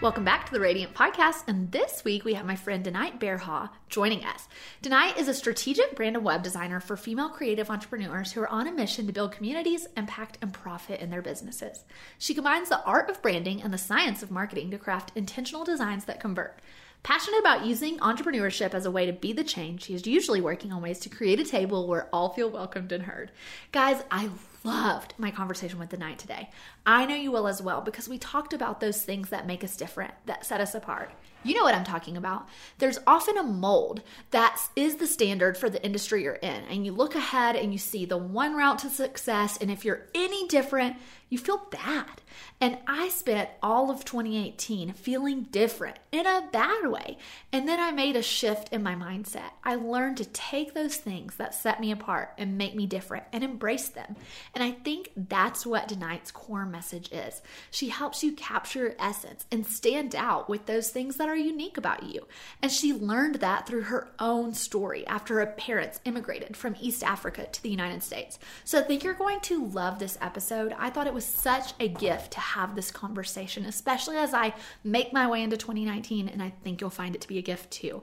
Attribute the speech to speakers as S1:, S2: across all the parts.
S1: Welcome back to the Radiant Podcast. And this week we have my friend Danait Berhe joining us. Danait is a strategic brand and web designer for female creative entrepreneurs who are on a mission to build communities, impact, and profit in their businesses. She combines the art of branding and the science of marketing to craft intentional designs that convert. Passionate about using entrepreneurship as a way to be the change, she is usually working on ways to create a table where all feel welcomed and heard. Guys, I loved my conversation with Danait today. I know you will as well because we talked about those things that make us different, that set us apart. You know what I'm talking about. There's often a mold that is the standard for the industry you're in, and you look ahead and you see the one route to success, and if you're any different, you feel bad. And I spent all of 2018 feeling different in a bad way. And then I made a shift in my mindset. I learned to take those things that set me apart and make me different and embrace them. And I think that's what Danait's core message is. She helps you capture your essence and stand out with those things that are unique about you. And she learned that through her own story after her parents immigrated from East Africa to the United States. So I think you're going to love this episode. I thought it was such a gift to have this conversation, especially as I make my way into 2019, and I think you'll find it to be a gift too.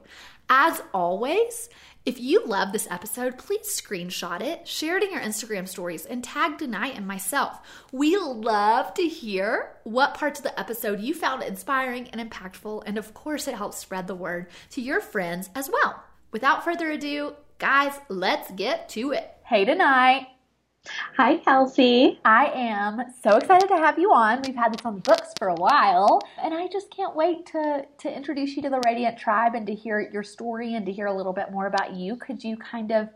S1: As always, if you love this episode, please screenshot it, share it in your Instagram stories, and tag Danait and myself. We love to hear what parts of the episode you found inspiring and impactful, and of course, it helps spread the word to your friends as well. Without further ado, guys, let's get to it. Hey, Danait.
S2: Hi, Kelsey.
S1: I am so excited to have you on. We've had this on the books for a while, and I just can't wait to to introduce you to the Radiant Tribe and to hear your story and to hear a little bit more about you. Could you kind of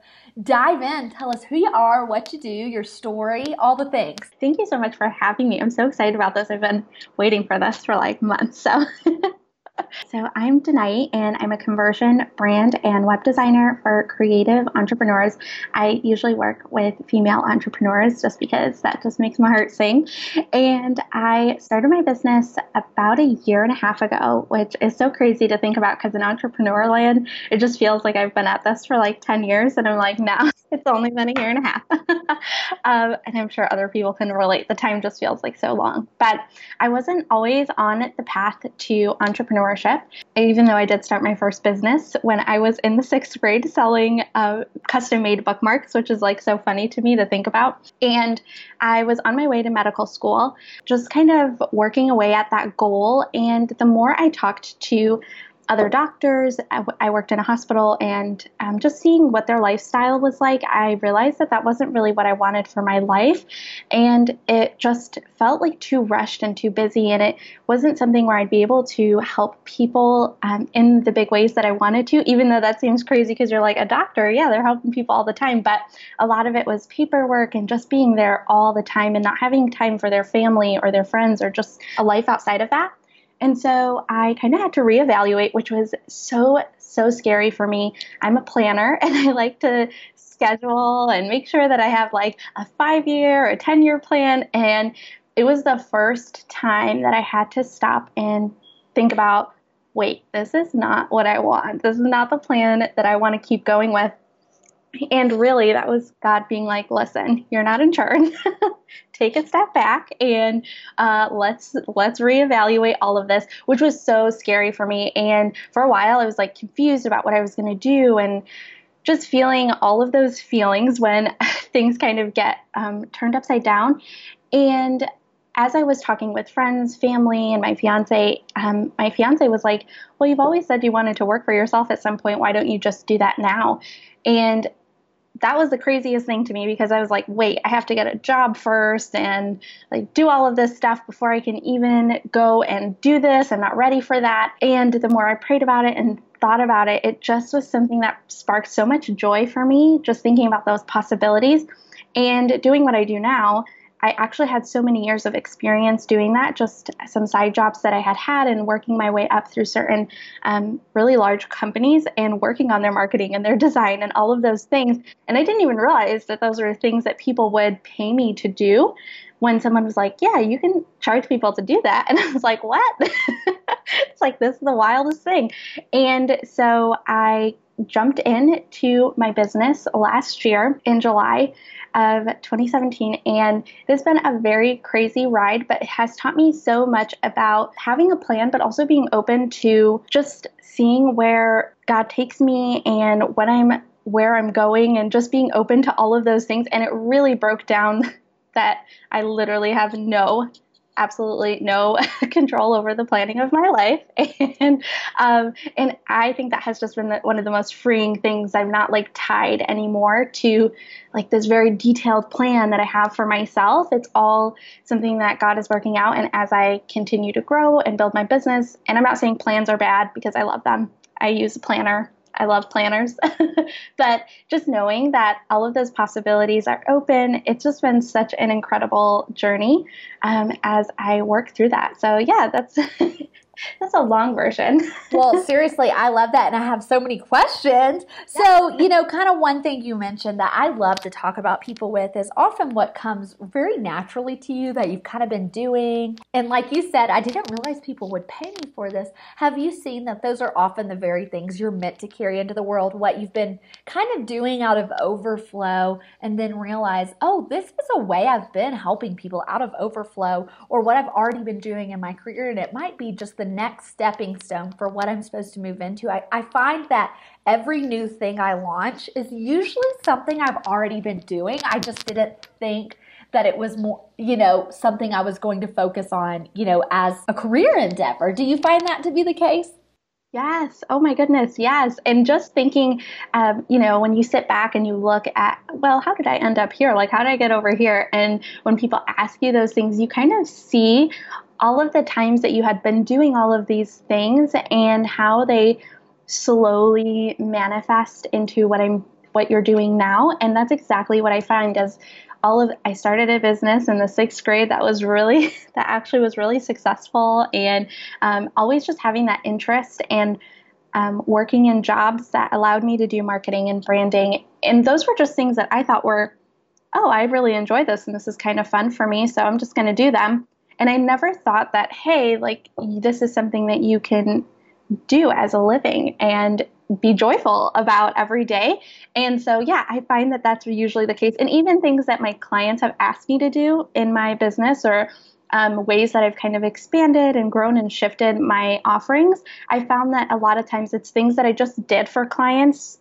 S1: dive in, tell us who you are, what you do, your story, all the things?
S2: Thank you so much for having me. I'm so excited about this. I've been waiting for this for like months. So So, I'm Danait, and I'm a conversion brand and web designer for creative entrepreneurs. I usually work with female entrepreneurs just because that just makes my heart sing. And I started my business about a year and a half ago, which is so crazy to think about because in entrepreneur land, it just feels like I've been at this for like 10 years. And I'm like, no, it's only been a year and a half. um, and I'm sure other people can relate. The time just feels like so long. But I wasn't always on the path to entrepreneurship, even though I did start my first business when I was in the sixth grade selling uh, custom made bookmarks, which is like so funny to me to think about. And I was on my way to medical school, just kind of working away at that goal. And the more I talked to other doctors. I, worked in a hospital and um, just seeing what their lifestyle was like, I realized that that wasn't really what I wanted for my life. And it just felt like too rushed and too busy. And it wasn't something where I'd be able to help people um, in the big ways that I wanted to, even though that seems crazy because you're like a doctor. Yeah, they're helping people all the time. But a lot of it was paperwork and just being there all the time and not having time for their family or their friends or just a life outside of that. And so I kind of had to reevaluate, which was so, so scary for me. I'm a planner and I like to schedule and make sure that I have like a five year or a 10 year plan. And it was the first time that I had to stop and think about wait, this is not what I want. This is not the plan that I want to keep going with. And really, that was God being like, listen, you're not in charge. Take a step back and uh, let's let's reevaluate all of this, which was so scary for me. And for a while, I was like confused about what I was going to do and just feeling all of those feelings when things kind of get um, turned upside down. And as I was talking with friends, family, and my fiance, um, my fiance was like, Well, you've always said you wanted to work for yourself at some point. Why don't you just do that now? And that was the craziest thing to me because I was like, wait, I have to get a job first and like do all of this stuff before I can even go and do this. I'm not ready for that. And the more I prayed about it and thought about it, it just was something that sparked so much joy for me, just thinking about those possibilities and doing what I do now. I actually had so many years of experience doing that, just some side jobs that I had had and working my way up through certain um, really large companies and working on their marketing and their design and all of those things. And I didn't even realize that those were things that people would pay me to do when someone was like, Yeah, you can charge people to do that. And I was like, What? it's like, this is the wildest thing. And so I jumped in to my business last year in July of 2017 and it's been a very crazy ride but it has taught me so much about having a plan but also being open to just seeing where God takes me and what I'm where I'm going and just being open to all of those things. And it really broke down that I literally have no absolutely no control over the planning of my life. And um, and i think that has just been the, one of the most freeing things. I'm not like tied anymore to like this very detailed plan that i have for myself. It's all something that god is working out. And as i continue to grow and build my business and i'm not saying plans are bad because i love them. I use a planner I love planners. but just knowing that all of those possibilities are open, it's just been such an incredible journey um, as I work through that. So, yeah, that's That's a long version.
S1: well, seriously, I love that. And I have so many questions. So, you know, kind of one thing you mentioned that I love to talk about people with is often what comes very naturally to you that you've kind of been doing. And like you said, I didn't realize people would pay me for this. Have you seen that those are often the very things you're meant to carry into the world? What you've been kind of doing out of overflow and then realize, oh, this is a way I've been helping people out of overflow or what I've already been doing in my career. And it might be just the next stepping stone for what I'm supposed to move into. I, I find that every new thing I launch is usually something I've already been doing. I just didn't think that it was more, you know, something I was going to focus on, you know, as a career endeavor. Do you find that to be the case?
S2: Yes. Oh my goodness. Yes. And just thinking, um, you know, when you sit back and you look at, well, how did I end up here? Like, how did I get over here? And when people ask you those things, you kind of see all of the times that you had been doing all of these things and how they slowly manifest into what I'm what you're doing now. And that's exactly what I find as all of I started a business in the sixth grade that was really that actually was really successful. And um, always just having that interest and um, working in jobs that allowed me to do marketing and branding. And those were just things that I thought were oh I really enjoy this and this is kind of fun for me so I'm just going to do them and I never thought that, hey, like this is something that you can do as a living and be joyful about every day. And so, yeah, I find that that's usually the case. And even things that my clients have asked me to do in my business or um, ways that I've kind of expanded and grown and shifted my offerings, I found that a lot of times it's things that I just did for clients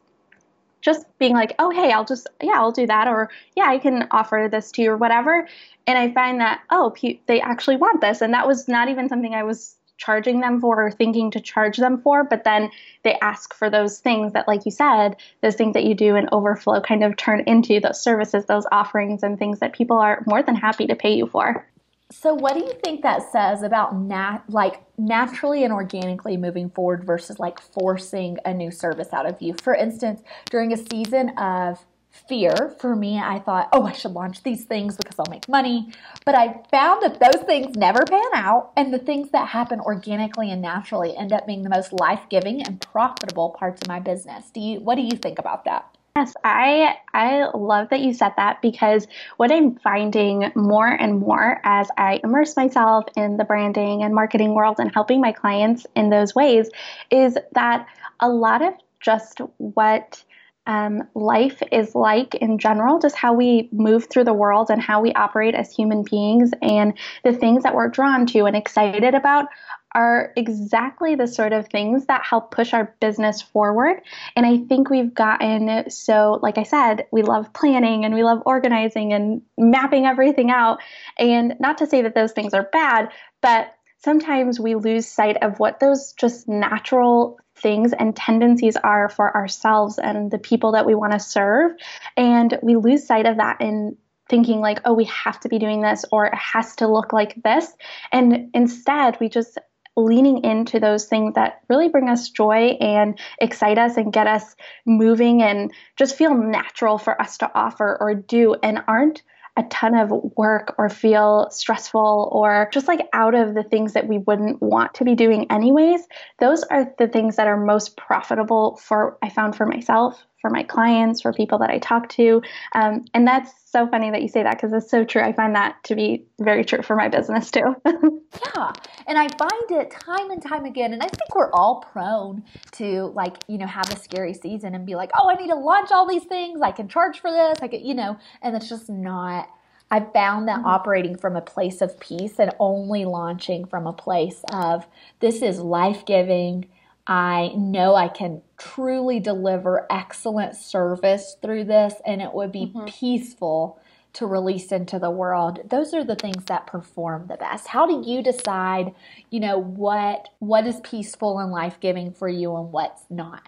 S2: just being like, oh, hey, I'll just, yeah, I'll do that. Or, yeah, I can offer this to you or whatever. And I find that, oh, they actually want this. And that was not even something I was charging them for or thinking to charge them for. But then they ask for those things that, like you said, those things that you do in overflow kind of turn into those services, those offerings, and things that people are more than happy to pay you for.
S1: So, what do you think that says about nat- like naturally and organically moving forward versus like forcing a new service out of you? For instance, during a season of fear for me, I thought, oh, I should launch these things because I'll make money. But I found that those things never pan out, and the things that happen organically and naturally end up being the most life giving and profitable parts of my business. Do you? What do you think about that?
S2: Yes, I I love that you said that because what I'm finding more and more as I immerse myself in the branding and marketing world and helping my clients in those ways is that a lot of just what um, life is like in general, just how we move through the world and how we operate as human beings, and the things that we're drawn to and excited about are exactly the sort of things that help push our business forward. And I think we've gotten so, like I said, we love planning and we love organizing and mapping everything out. And not to say that those things are bad, but sometimes we lose sight of what those just natural things and tendencies are for ourselves and the people that we want to serve. And we lose sight of that in thinking like, oh, we have to be doing this or it has to look like this. And instead, we just leaning into those things that really bring us joy and excite us and get us moving and just feel natural for us to offer or do and aren't a ton of work or feel stressful or just like out of the things that we wouldn't want to be doing anyways, those are the things that are most profitable for I found for myself, for my clients, for people that I talk to. Um, and that's so funny that you say that because it's so true. I find that to be very true for my business too.
S1: yeah. And I find it time and time again. And I think we're all prone to like, you know, have a scary season and be like, oh, I need to launch all these things. I can charge for this. I could, you know, and it's just not. I found that mm-hmm. operating from a place of peace and only launching from a place of this is life giving I know I can truly deliver excellent service through this and it would be mm-hmm. peaceful to release into the world. Those are the things that perform the best. How do you decide, you know, what what is peaceful and life-giving for you and what's not?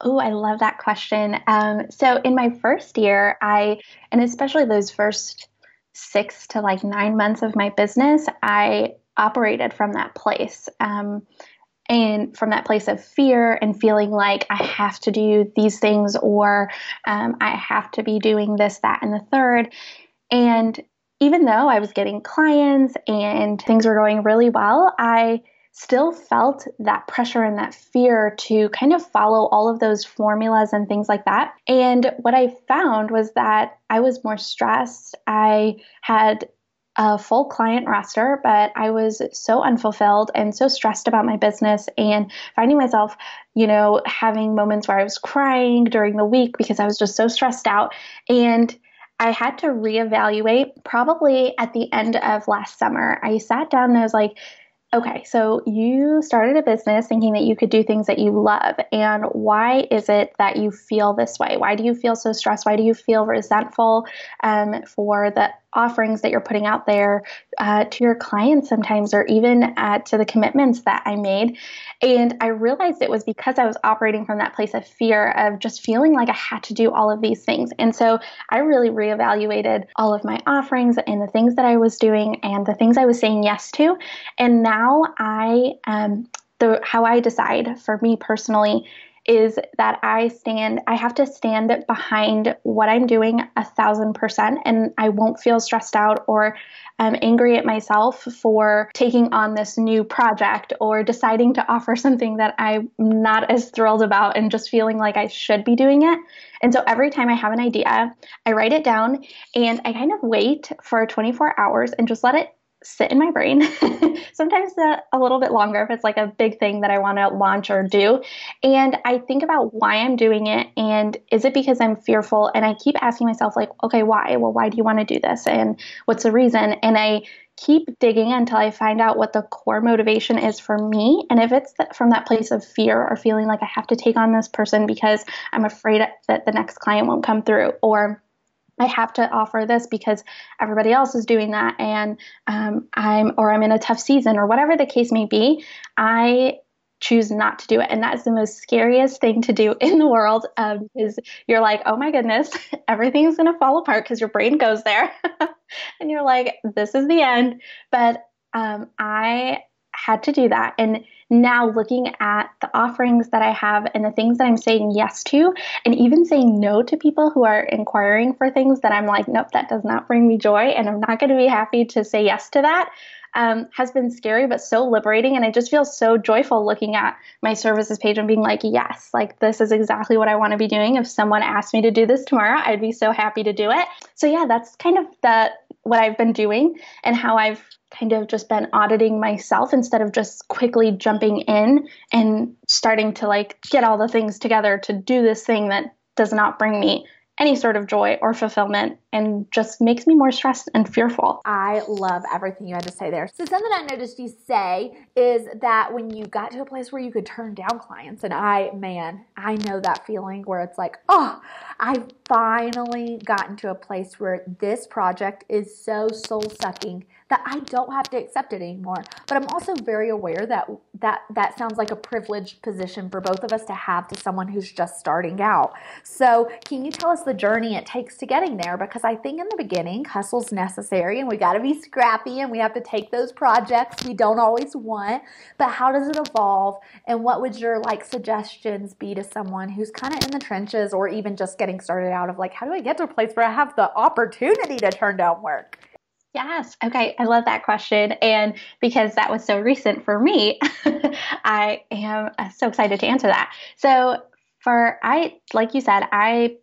S2: Oh, I love that question. Um, so in my first year, I and especially those first six to like nine months of my business, I operated from that place. Um, and from that place of fear and feeling like I have to do these things or um, I have to be doing this, that, and the third. And even though I was getting clients and things were going really well, I still felt that pressure and that fear to kind of follow all of those formulas and things like that. And what I found was that I was more stressed. I had a full client roster, but I was so unfulfilled and so stressed about my business and finding myself, you know, having moments where I was crying during the week because I was just so stressed out. And I had to reevaluate probably at the end of last summer. I sat down and I was like, Okay, so you started a business thinking that you could do things that you love. And why is it that you feel this way? Why do you feel so stressed? Why do you feel resentful um, for the offerings that you're putting out there uh, to your clients sometimes, or even uh, to the commitments that I made? And I realized it was because I was operating from that place of fear of just feeling like I had to do all of these things. And so I really reevaluated all of my offerings and the things that I was doing and the things I was saying yes to. And now I, um, the how I decide for me personally is that I stand, I have to stand behind what I'm doing a thousand percent, and I won't feel stressed out or um, angry at myself for taking on this new project or deciding to offer something that I'm not as thrilled about and just feeling like I should be doing it. And so every time I have an idea, I write it down and I kind of wait for 24 hours and just let it sit in my brain. Sometimes a little bit longer if it's like a big thing that I want to launch or do. And I think about why I'm doing it and is it because I'm fearful? And I keep asking myself, like, okay, why? Well, why do you want to do this? And what's the reason? And I keep digging until I find out what the core motivation is for me. And if it's from that place of fear or feeling like I have to take on this person because I'm afraid that the next client won't come through, or I have to offer this because everybody else is doing that, and um, I'm or I'm in a tough season or whatever the case may be. I choose not to do it, and that's the most scariest thing to do in the world. Um, is you're like, oh my goodness, everything's gonna fall apart because your brain goes there, and you're like, this is the end. But um, I had to do that, and now looking at the offerings that I have and the things that I'm saying yes to, and even saying no to people who are inquiring for things that I'm like, nope, that does not bring me joy, and I'm not going to be happy to say yes to that. Um, has been scary but so liberating and i just feel so joyful looking at my services page and being like yes like this is exactly what i want to be doing if someone asked me to do this tomorrow i'd be so happy to do it so yeah that's kind of the what i've been doing and how i've kind of just been auditing myself instead of just quickly jumping in and starting to like get all the things together to do this thing that does not bring me any sort of joy or fulfillment and just makes me more stressed and fearful.
S1: I love everything you had to say there. So, something I noticed you say is that when you got to a place where you could turn down clients, and I, man, I know that feeling where it's like, oh, I finally gotten to a place where this project is so soul sucking that I don't have to accept it anymore. But I'm also very aware that that that sounds like a privileged position for both of us to have to someone who's just starting out. So, can you tell us the journey it takes to getting there? Because I think in the beginning, hustle's necessary and we got to be scrappy and we have to take those projects we don't always want. But how does it evolve? And what would your like suggestions be to someone who's kind of in the trenches or even just getting started out of like, how do I get to a place where I have the opportunity to turn down work?
S2: Yes. Okay. I love that question. And because that was so recent for me, I am uh, so excited to answer that. So, for I, like you said, I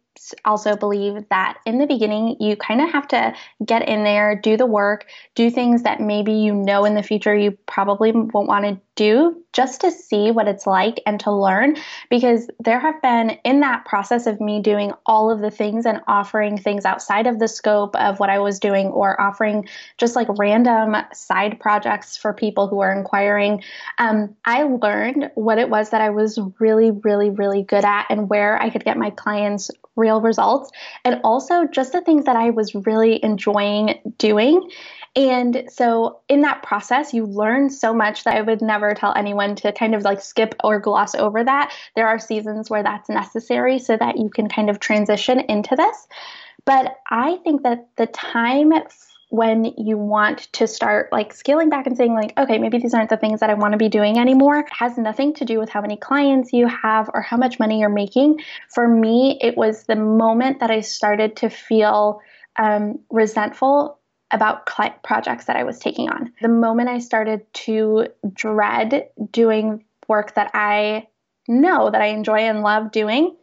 S2: also believe that in the beginning, you kind of have to get in there, do the work, do things that maybe you know in the future you probably won't want to do just to see what it's like and to learn because there have been in that process of me doing all of the things and offering things outside of the scope of what I was doing or offering just like random side projects for people who are inquiring um, I learned what it was that I was really really really good at and where I could get my clients real results and also just the things that I was really enjoying doing and so in that process, you learn so much that I would never tell anyone to kind of like skip or gloss over that. There are seasons where that's necessary so that you can kind of transition into this. But I think that the time when you want to start like scaling back and saying like okay maybe these aren't the things that i want to be doing anymore has nothing to do with how many clients you have or how much money you're making for me it was the moment that i started to feel um, resentful about projects that I was taking on. The moment I started to dread doing work that I know that I enjoy and love doing,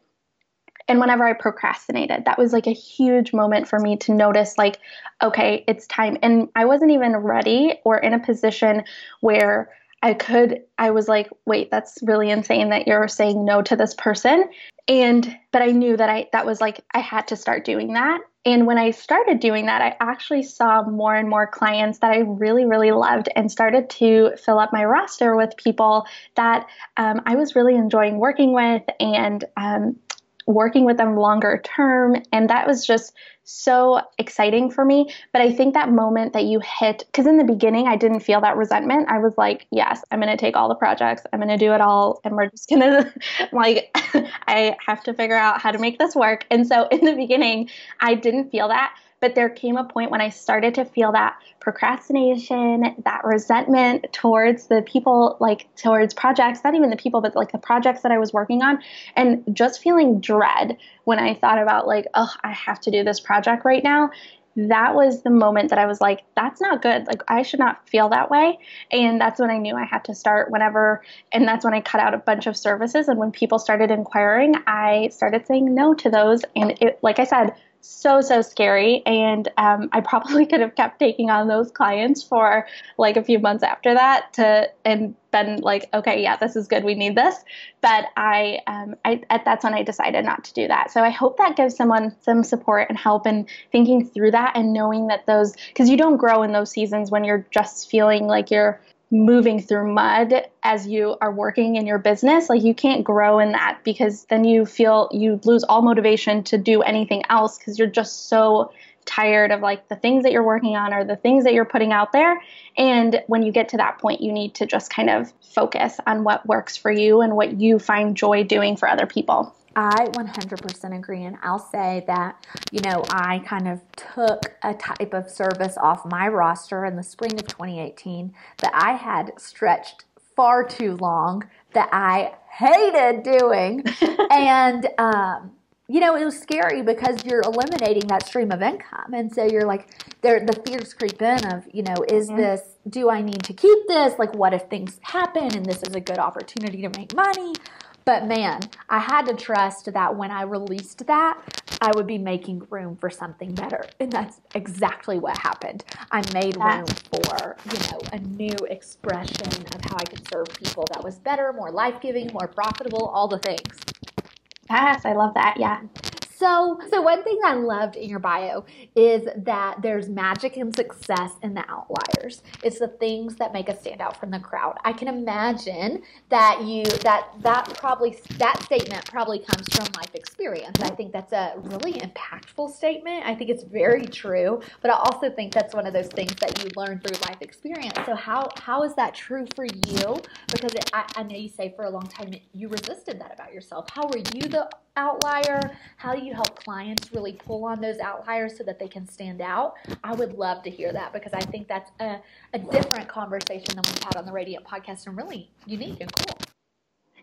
S2: and whenever I procrastinated, that was like a huge moment for me to notice, like, okay, it's time. And I wasn't even ready or in a position where I could, I was like, wait, that's really insane that you're saying no to this person. And, but I knew that I, that was like, I had to start doing that. And when I started doing that, I actually saw more and more clients that I really, really loved and started to fill up my roster with people that um, I was really enjoying working with and um, working with them longer term. And that was just so exciting for me. But I think that moment that you hit, because in the beginning, I didn't feel that resentment. I was like, yes, I'm going to take all the projects, I'm going to do it all, and we're just going to, like, I have to figure out how to make this work. And so in the beginning, I didn't feel that. But there came a point when I started to feel that procrastination, that resentment towards the people, like towards projects, not even the people, but like the projects that I was working on, and just feeling dread when I thought about, like, oh, I have to do this project right now that was the moment that I was like, that's not good. Like, I should not feel that way. And that's when I knew I had to start whenever, and that's when I cut out a bunch of services. And when people started inquiring, I started saying no to those. And it, like I said, so so scary. And um, i probably could have kept taking on those clients for like a few months after that to and been like okay yeah this is good. We need this. But i um, i that's when i decided not to do that. So i hope that gives someone some support and help in thinking through that and knowing that those because you don't grow in those seasons when you're just feeling like you're moving through mud as you are working in your business like you can't grow in that because then you feel you lose all motivation to do anything else because you're just so tired of like the things that you're working on or the things that you're putting out there. And when you get to that point you need to just kind of focus on what works for you and what you find joy doing for other people
S1: I 100% agree. And I'll say that, you know, I kind of took a type of service off my roster in the spring of 2018 that I had stretched far too long that I hated doing. and, um, you know, it was scary because you're eliminating that stream of income. And so you're like, there, the fears creep in of, you know, is mm-hmm. this, do I need to keep this? Like, what if things happen and this is a good opportunity to make money? But man, I had to trust that when I released that, I would be making room for something better. And that's exactly what happened. I made room for, you know, a new expression of how I could serve people that was better, more life giving, more profitable, all the things.
S2: Yes, I love that. Yeah.
S1: So, so one thing I loved in your bio is that there's magic and success in the outliers. It's the things that make us stand out from the crowd. I can imagine that you that that probably that statement probably comes from life experience. I think that's a really impactful statement. I think it's very true, but I also think that's one of those things that you learn through life experience. So how how is that true for you? Because it, I, I know you say for a long time you resisted that about yourself. How were you the outlier? How do you help clients really pull on those outliers so that they can stand out? I would love to hear that because I think that's a, a different conversation than we've had on the Radiant podcast and really unique and cool.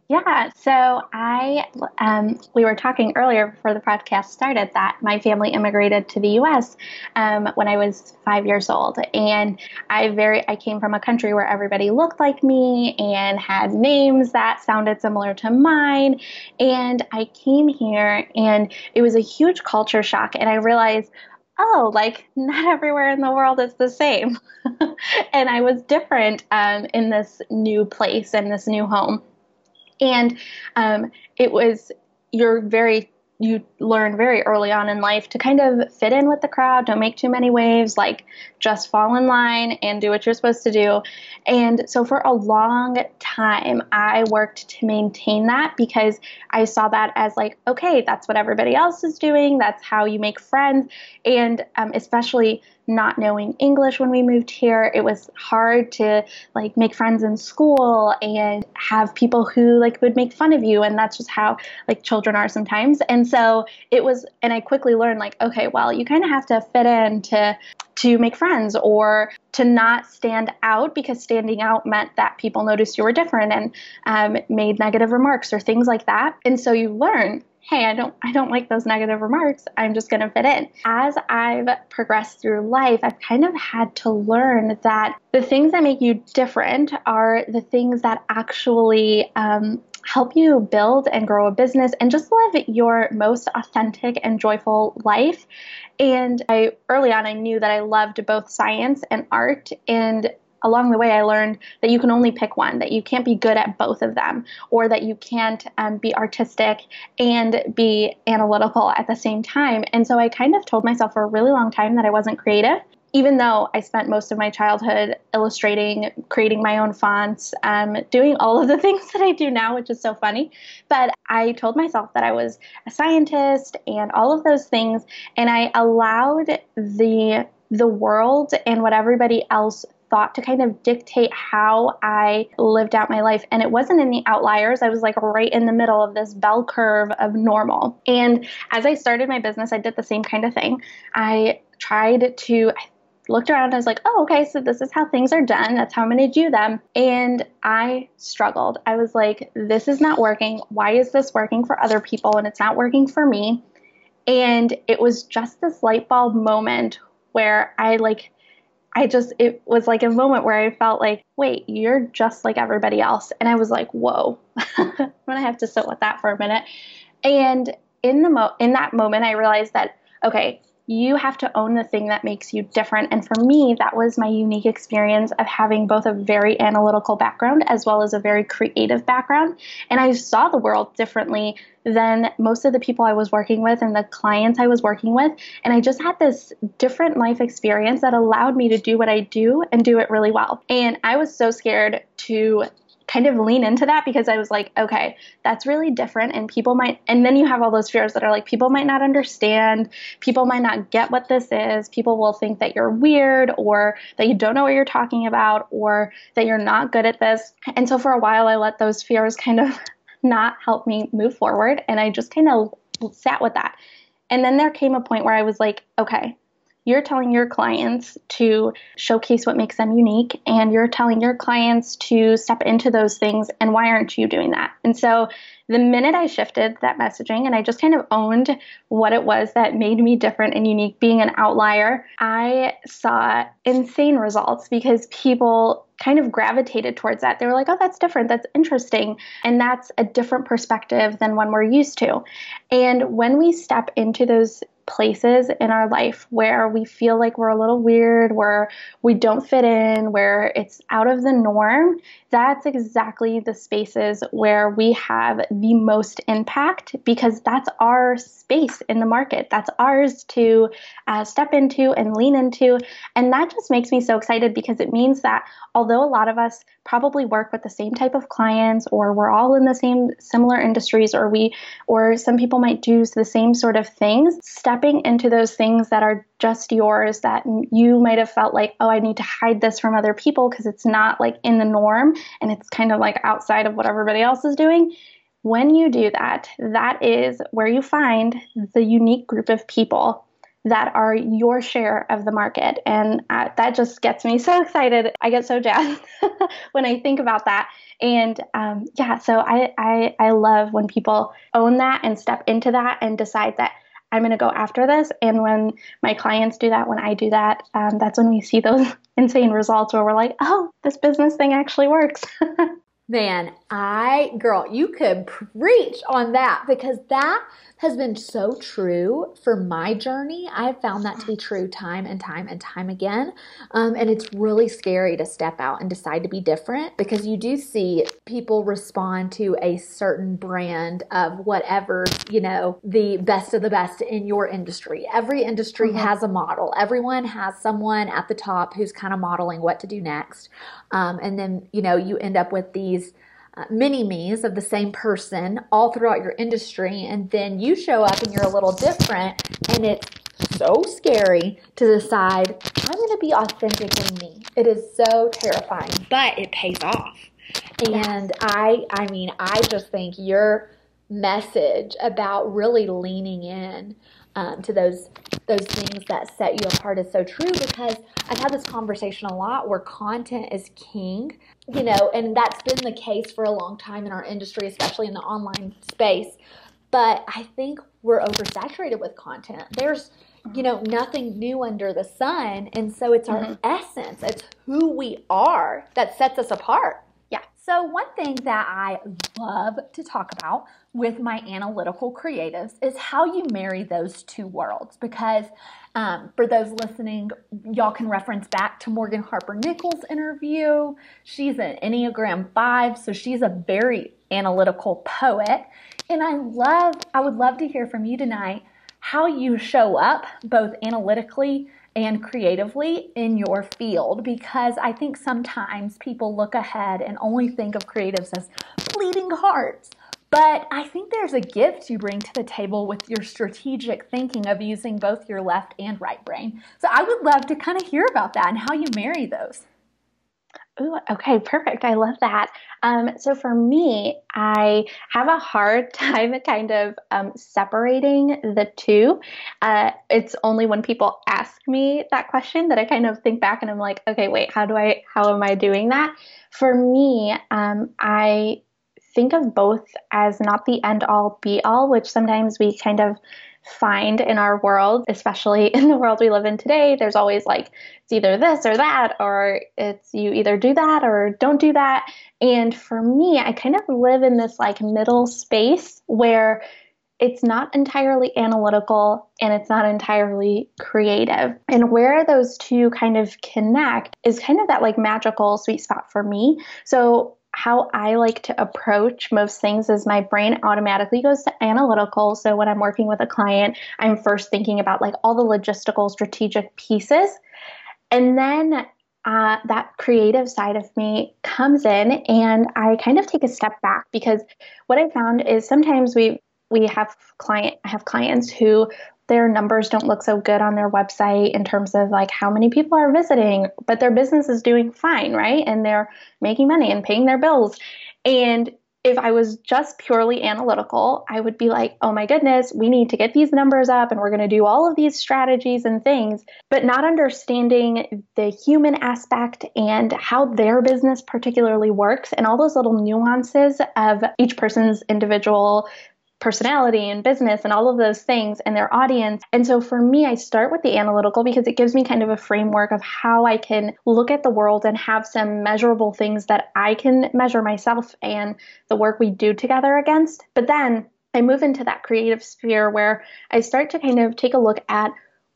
S2: Yeah, so I um, we were talking earlier before the podcast started that my family immigrated to the U.S. Um, when I was five years old, and I very I came from a country where everybody looked like me and had names that sounded similar to mine, and I came here and it was a huge culture shock, and I realized oh, like not everywhere in the world is the same. and I was different um, in this new place and this new home. And um, it was, you're very you learn very early on in life to kind of fit in with the crowd, don't make too many waves, like just fall in line and do what you're supposed to do. And so for a long time, I worked to maintain that because I saw that as like, okay, that's what everybody else is doing. That's how you make friends. And um, especially not knowing English when we moved here, it was hard to like make friends in school and have people who like would make fun of you. And that's just how like children are sometimes. And so it was, and I quickly learned like, okay, well, you kind of have to fit in to to make friends or to not stand out because standing out meant that people noticed you were different and um, made negative remarks or things like that. And so you learn hey i don't i don't like those negative remarks i'm just going to fit in as i've progressed through life i've kind of had to learn that the things that make you different are the things that actually um, help you build and grow a business and just live your most authentic and joyful life. And I early on I knew that I loved both science and art and along the way, I learned that you can only pick one, that you can't be good at both of them, or that you can't um, be artistic and be analytical at the same time. And so I kind of told myself for a really long time that I wasn't creative even though I spent most of my childhood illustrating, creating my own fonts, um, doing all of the things that I do now, which is so funny, but I told myself that I was a scientist and all of those things, and I allowed the the world and what everybody else thought to kind of dictate how I lived out my life. And it wasn't in the outliers. I was like right in the middle of this bell curve of normal. And as I started my business, I did the same kind of thing. I tried to, I looked around and I was like, oh, okay, so this is how things are done. That's how I'm going to do them. And I struggled. I was like, this is not working. Why is this working for other people and it's not working for me? And it was just this light bulb moment where I like, I just, it was like a moment where I felt like, wait, you're just like everybody else. And I was like, whoa, I'm going to have to sit with that for a minute. And in the mo- in that moment, I realized that, okay, you have to own the thing that makes you different. And for me, that was my unique experience of having both a very analytical background as well as a very creative background. And I saw the world differently than most of the people I was working with and the clients I was working with. And I just had this different life experience that allowed me to do what I do and do it really well. And I was so scared to kind of lean into that because I was like, okay, that's really different. And people might, and then you have all those fears that are like, people might not understand, people might not get what this is, people will think that you're weird or that you don't know what you're talking about or that you're not good at this. And so for a while, I let those fears kind of not help me move forward. And I just kind of sat with that. And then there came a point where I was like, okay, you're telling your clients to showcase what makes them unique and you're telling your clients to step into those things and why aren't you doing that? And so the minute i shifted that messaging and i just kind of owned what it was that made me different and unique being an outlier i saw insane results because people kind of gravitated towards that. They were like, oh, that's different. That's interesting. And that's a different perspective than one we're used to. And when we step into those places in our life where we feel like we're a little weird, where we don't fit in, where it's out of the norm, that's exactly the spaces where we have the most impact because that's our space in the market. That's ours to uh, step into and lean into. And that just makes me so excited because it means that although a lot of us probably work with the same type of clients or we're all in the same similar industries or we or some people might do the same sort of things, stepping into those things that are just yours that you might have felt like, oh, I need to hide this from other people because it's not like in the norm and it's kind of like outside of what everybody else is doing. When you do that, that is where you find the unique group of people that are your share of the market. And uh, that just gets me so excited. I get so jazzed when I think about that. And um, yeah, so I, I, I love when people own that and step into that and decide that I'm going to go after this. And when my clients do that, when I do that, um, that's when we see those insane results where we're like, oh, this business thing actually works.
S1: Man, I, girl, you could preach on that because that has been so true for my journey. I've found that to be true time and time and time again. Um, and it's really scary to step out and decide to be different because you do see people respond to a certain brand of whatever, you know, the best of the best in your industry. Every industry mm-hmm. has a model, everyone has someone at the top who's kind of modeling what to do next. Um, and then, you know, you end up with these uh, mini me's of the same person all throughout your industry, and then you show up and you're a little different, and it's so scary to decide I'm going to be authentically me. It is so terrifying, but it pays off. And I, I mean, I just think your message about really leaning in um, to those those things that set you apart is so true because I've had this conversation a lot where content is king, you know, and that's been the case for a long time in our industry, especially in the online space. But I think we're oversaturated with content. There's, you know, nothing new under the sun. And so it's our mm-hmm. essence, it's who we are that sets us apart. Yeah. So, one thing that I love to talk about with my analytical creatives is how you marry those two worlds. Because um, for those listening, y'all can reference back to Morgan Harper Nichols' interview. She's an Enneagram 5, so she's a very analytical poet. And I love, I would love to hear from you tonight how you show up both analytically and creatively in your field because I think sometimes people look ahead and only think of creatives as bleeding hearts. But I think there's a gift you bring to the table with your strategic thinking of using both your left and right brain. So I would love to kind of hear about that and how you marry those.
S2: Ooh, okay, perfect. I love that. Um, so for me, I have a hard time kind of um, separating the two. Uh, it's only when people ask me that question that I kind of think back and I'm like, okay, wait, how do I, how am I doing that? For me, um, I think of both as not the end all be all, which sometimes we kind of find in our world, especially in the world we live in today. There's always like, it's either this or that, or it's you either do that or don't do that. And for me, I kind of live in this like middle space where it's not entirely analytical and it's not entirely creative. And where those two kind of connect is kind of that like magical sweet spot for me. So how I like to approach most things is my brain automatically goes to analytical. So when I'm working with a client, I'm first thinking about like all the logistical, strategic pieces. And then uh, that creative side of me comes in and I kind of take a step back because what I found is sometimes we we have client I have clients who their numbers don't look so good on their website in terms of like how many people are visiting, but their business is doing fine, right? And they're making money and paying their bills. And if I was just purely analytical, I would be like, oh my goodness, we need to get these numbers up and we're going to do all of these strategies and things, but not understanding the human aspect and how their business particularly works and all those little nuances of each person's individual personality and business and all of those things and their audience. And so for me, I start with the analytical because it gives me kind of a framework of how I can look at the world and have some measurable things that I can measure myself and the work we do together against. But then I move into that creative sphere where I start to kind of take a look at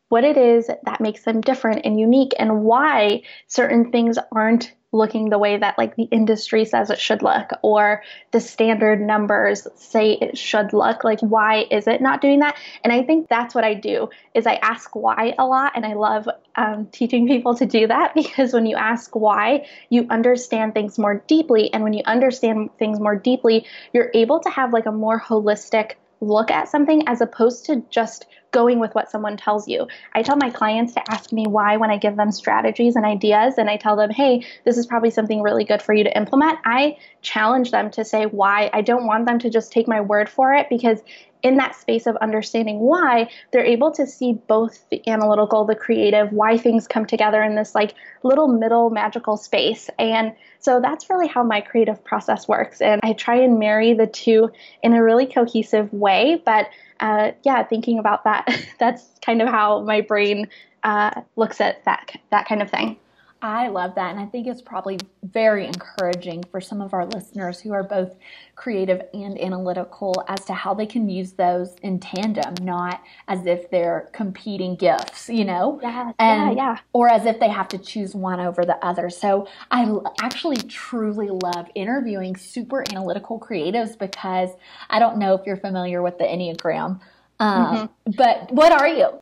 S2: what it is that makes them different and unique and why certain things aren't looking the way that like the industry says it should look or the standard numbers say it should look like why is it not doing that? And i think that's what i do is i ask why a lot and i love um, teaching people to do that because when you ask why you understand things more deeply and when you understand things more deeply you're able to have like a more holistic look at something as opposed to just going with what someone tells you. I tell my clients to ask me why when I give them strategies and ideas and I tell them, hey, this is probably something really good for you to implement. I challenge them to say why. I don't want them to just take my word for it because in that space of understanding why, they're able to see both the analytical, the creative, why things come together in this like little middle magical space. And so that's really how my creative process works. And I try and marry the two in a really cohesive way. But uh, yeah, thinking about that, that's kind of how my brain uh, looks at that that kind of thing.
S1: I love that. And I think it's probably very encouraging for some of our listeners who are both creative and analytical as to how they can use those in tandem, not as if they're competing gifts, you know?
S2: Yeah, and, yeah, yeah.
S1: Or as if they have to choose one over the other. So I actually truly love interviewing super analytical creatives because I don't know if you're familiar with the Enneagram. Um, mm-hmm. But what are you?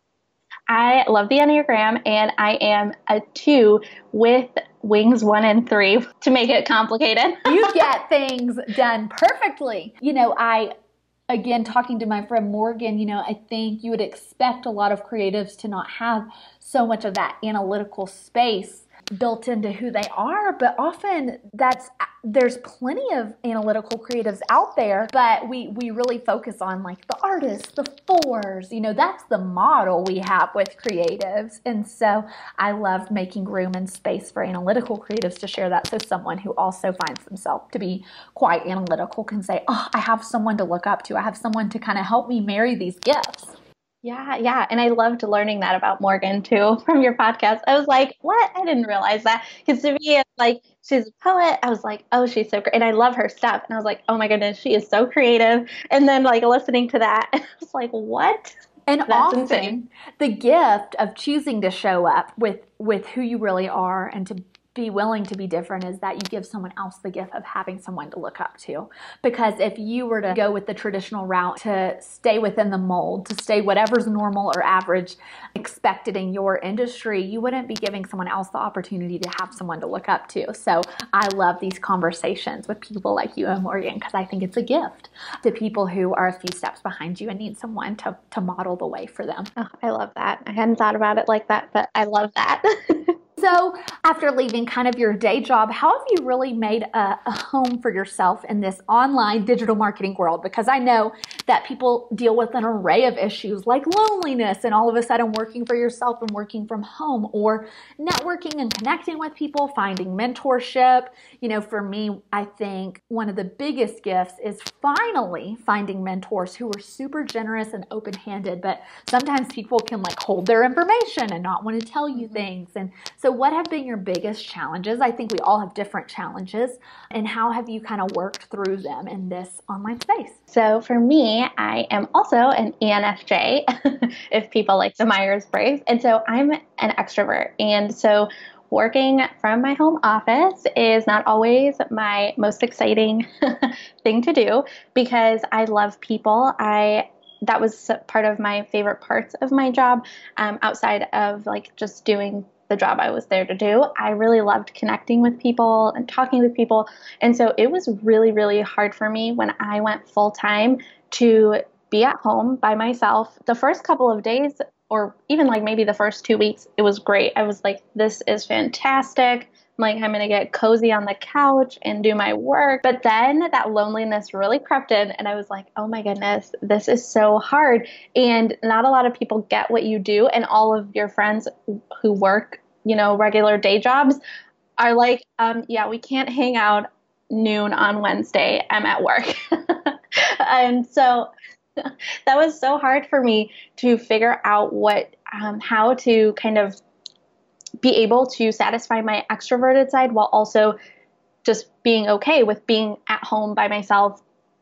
S2: I love the Enneagram and I am a two with wings one and three to make it complicated.
S1: you get things done perfectly. You know, I again talking to my friend Morgan, you know, I think you would expect a lot of creatives to not have so much of that analytical space built into who they are, but often that's there's plenty of analytical creatives out there, but we we really focus on like the artists, the fours, you know, that's the model we have with creatives. And so I love making room and space for analytical creatives to share that so someone who also finds themselves to be quite analytical can say, "Oh, I have someone to look up to. I have someone to kind of help me marry these gifts."
S2: Yeah, yeah. And I loved learning that about Morgan too from your podcast. I was like, what? I didn't realize that. Because to me, it's like, she's a poet. I was like, oh, she's so great. And I love her stuff. And I was like, oh my goodness, she is so creative. And then, like, listening to that, I was like, what?
S1: And That's often insane. the gift of choosing to show up with with who you really are and to be willing to be different is that you give someone else the gift of having someone to look up to. Because if you were to go with the traditional route to stay within the mold, to stay whatever's normal or average expected in your industry, you wouldn't be giving someone else the opportunity to have someone to look up to. So I love these conversations with people like you and Morgan because I think it's a gift to people who are a few steps behind you and need someone to, to model the way for them.
S2: Oh, I love that. I hadn't thought about it like that, but I love that.
S1: So, after leaving kind of your day job, how have you really made a, a, home for yourself in this online digital marketing world? Because I know that people deal with an array of issues like loneliness and all of a sudden working for yourself and working from home, or networking and connecting with people, finding mentorship. You know, for me, I think one of the biggest gifts is finally finding mentors who are super generous and open handed, but sometimes people can like hold their information and not want to tell you mm-hmm. things. And so, what have been your biggest challenges? I think we all have different challenges. And how have you kind of worked through them in this online space?
S2: So, for me, I am also an ENFJ, if people like the Myers Briggs. And so I'm an extrovert. And so working from my home office is not always my most exciting thing to do because I love people. I that was part of my favorite parts of my job um, outside of like just doing the job I was there to do. I really loved connecting with people and talking with people. And so it was really, really hard for me when I went full time to be at home by myself. The first couple of days, or even like maybe the first two weeks, it was great. I was like, this is fantastic. Like, I'm going to get cozy on the couch and do my work. But then that loneliness really crept in, and I was like, oh my goodness, this is so hard. And not a lot of people get what you do, and all of your friends who work you know, regular day jobs are like, um, yeah, we can't hang out noon on Wednesday. I'm at work. and so that was so hard for me to figure out what, um, how to kind of be able to satisfy my extroverted side while also just being okay with being at home by myself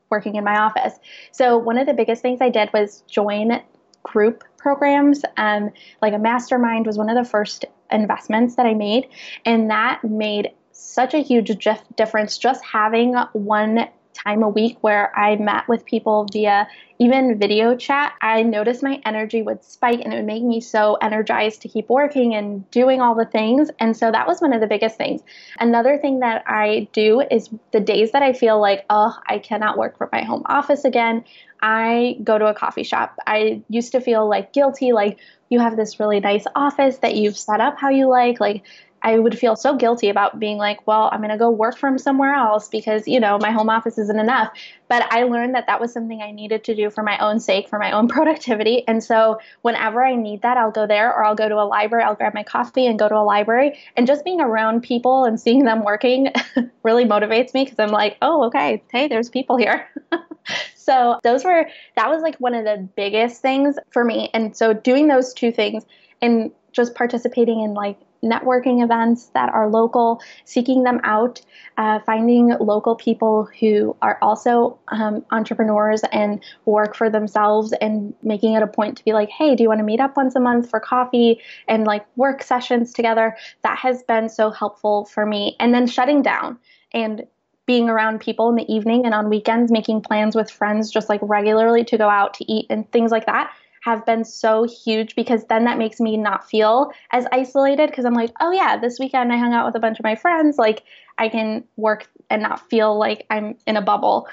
S2: working in my office. So one of the biggest things I did was join group programs. Um, like a mastermind was one of the first investments that I made, and that made such a huge difference just having one time a week where I met with people via even video chat, I noticed my energy would spike and it would make me so energized to keep working and doing all the things. And so that was one of the biggest things. Another thing that I do is the days that I feel like, oh, I cannot work from my home office again, I go to a coffee shop. I used to feel like guilty, like you have this really nice office that you've set up how you like, like I would feel so guilty about being like, well, I'm going to go work from somewhere else because, you know, my home office isn't enough. But I learned that that was something I needed to do for my own sake, for my own productivity. And so whenever I need that, I'll go there or I'll go to a library, I'll grab my coffee and go to a library. And just being around people and seeing them working really motivates me because I'm like, oh, okay, hey, there's people here. so those were, that was like one of the biggest things for me. And so doing those two things and just participating in like networking events that are local, seeking them out, uh, finding local people who are also um, entrepreneurs and work for themselves, and making it a point to be like, hey, do you want to meet up once a month for coffee and like work sessions together? That has been so helpful for me. And then shutting down and being around people in the evening and on weekends, making plans with friends just like regularly to go out to eat and things like that have been so huge because then that makes me not feel as isolated because I'm like, oh yeah, this weekend I hung out with a bunch of my friends. Like I can work and not feel like I'm in a bubble.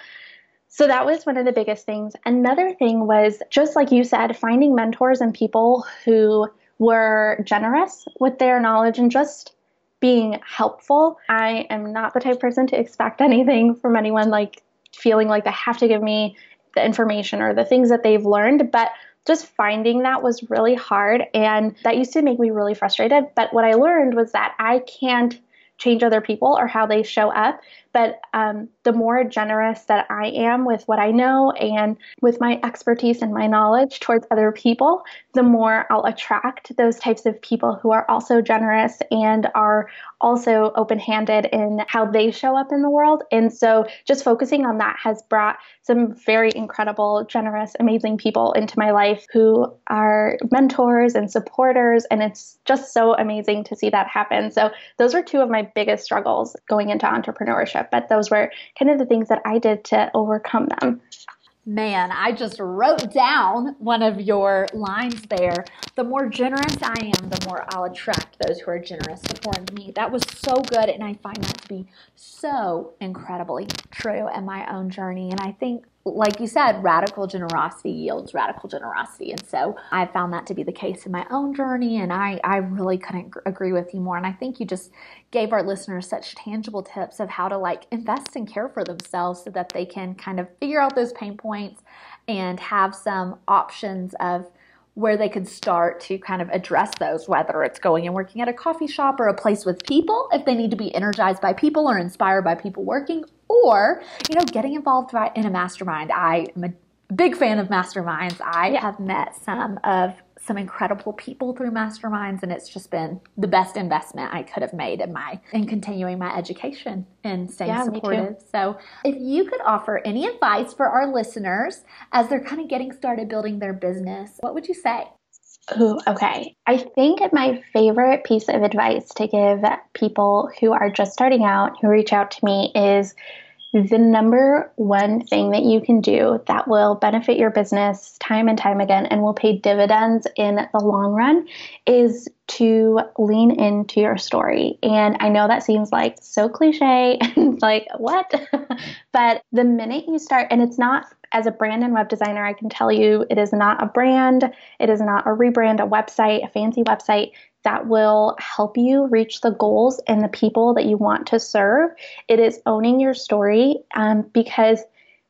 S2: So that was one of the biggest things. Another thing was just like you said, finding mentors and people who were generous with their knowledge and just being helpful. I am not the type person to expect anything from anyone like feeling like they have to give me the information or the things that they've learned, but just finding that was really hard. And that used to make me really frustrated. But what I learned was that I can't change other people or how they show up. But um, the more generous that I am with what I know and with my expertise and my knowledge towards other people, the more I'll attract those types of people who are also generous and are also open handed in how they show up in the world. And so just focusing on that has brought some very incredible, generous, amazing people into my life who are mentors and supporters. And it's just so amazing to see that happen. So those were two of my biggest struggles going into entrepreneurship, but those were kind of the things that I did to overcome them.
S1: Man, I just wrote down one of your lines there. The more generous I am, the more I'll attract those who are generous toward me. That was so good, and I find that to be so incredibly true in my own journey. And I think like you said, radical generosity yields radical generosity. And so I found that to be the case in my own journey. And I, I really couldn't agree with you more. And I think you just gave our listeners such tangible tips of how to like invest and care for themselves so that they can kind of figure out those pain points and have some options of where they could start to kind of address those, whether it's going and working at a coffee shop or a place with people, if they need to be energized by people or inspired by people working, or, you know, getting involved in a mastermind. I am a big fan of masterminds. I have met some of some incredible people through masterminds and it's just been the best investment I could have made in my in continuing my education and staying yeah, supportive. So if you could offer any advice for our listeners as they're kind of getting started building their business, what would you say?
S2: Ooh, okay. I think my favorite piece of advice to give people who are just starting out, who reach out to me, is the number one thing that you can do that will benefit your business time and time again and will pay dividends in the long run is to lean into your story. And I know that seems like so cliche and like, what? but the minute you start, and it's not as a brand and web designer, I can tell you it is not a brand, it is not a rebrand, a website, a fancy website that will help you reach the goals and the people that you want to serve. It is owning your story um, because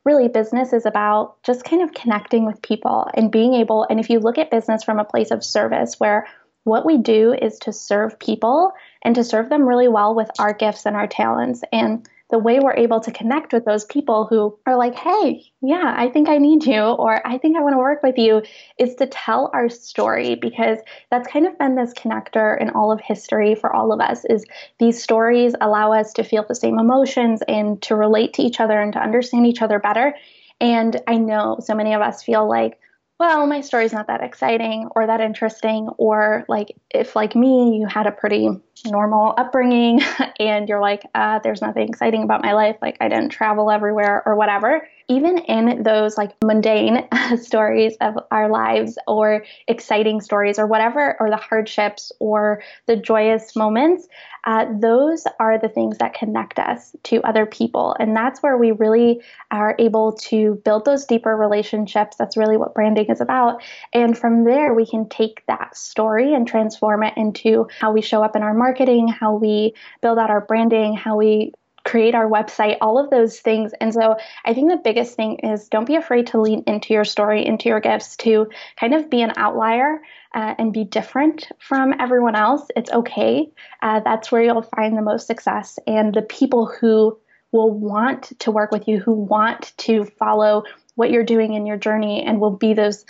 S2: really business is about just kind of connecting with people and being able, and if you look at business from a place of service where what we do is to serve people and to serve them really well with our gifts and our talents. And the way we're able to connect with those people who are like, hey, yeah, I think I need you, or I think I want to work with you, is to tell our story because that's kind of been this connector in all of history for all of us is these stories allow us to feel the same emotions and to relate to each other and to understand each other better. And I know so many of us feel like, well, my story's not that exciting or that interesting, or like if, like me, you had a pretty normal upbringing and you're like, uh, there's nothing exciting about my life, like I didn't travel everywhere or whatever, even in those like mundane stories of our lives or exciting stories or whatever, or the hardships or the joyous moments, uh, those are the things that connect us to other people. And that's where we really are able to build those deeper relationships. That's really what branding is about. And from there, we can take that story and transform it into how we show up in our marketing, how we build out our branding, how we create our website, all of those things. And so I think the biggest thing is don't be afraid to lean into your story, into your gifts, to kind of be an outlier uh, and be different from everyone else. It's okay. Uh, that's where you'll find the most success. And the people who will want to work with you, who want to follow what you're doing in your journey and will be those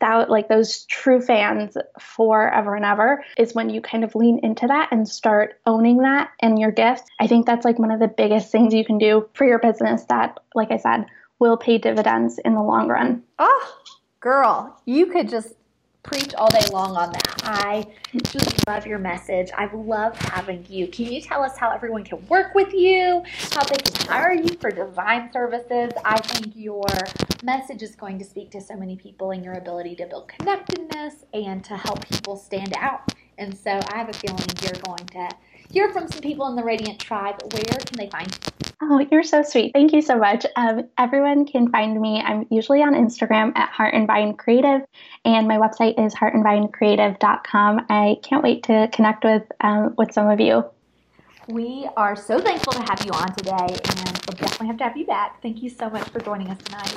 S2: that like those true fans forever and ever is when you kind of lean into that and start owning that and your gifts. I think that's like one of the biggest things you can do for your business that, like I said, will pay dividends in the long run.
S1: Oh, girl, you could just preach all day long on that. I just love your message. I love having you. Can you tell us how everyone can work with you, how they can hire you for design services? I think your message is going to speak to so many people and your ability to build connectedness and to help people stand out. And so I have a feeling you're going to hear from some people in the Radiant Tribe. Where can they find you?
S2: Oh, you're so sweet. Thank you so much. Um, everyone can find me. I'm usually on Instagram at Heart and Vine Creative, and my website is heartandvinecreative.com. I can't wait to connect with um, with some of you.
S1: We are so thankful to have you on today, and we'll definitely have to have you back. Thank you so much for joining us tonight.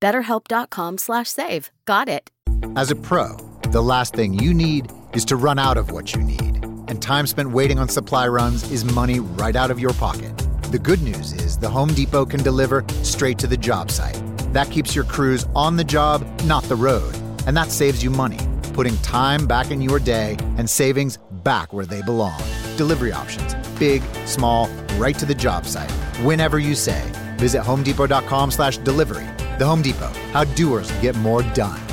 S3: Betterhelp.com slash save. Got it.
S4: As a pro, the last thing you need is to run out of what you need. And time spent waiting on supply runs is money right out of your pocket. The good news is the Home Depot can deliver straight to the job site. That keeps your crews on the job, not the road. And that saves you money, putting time back in your day and savings back where they belong. Delivery options big, small, right to the job site. Whenever you say. Visit homedepot.com slash delivery. The Home Depot, how doers get more done.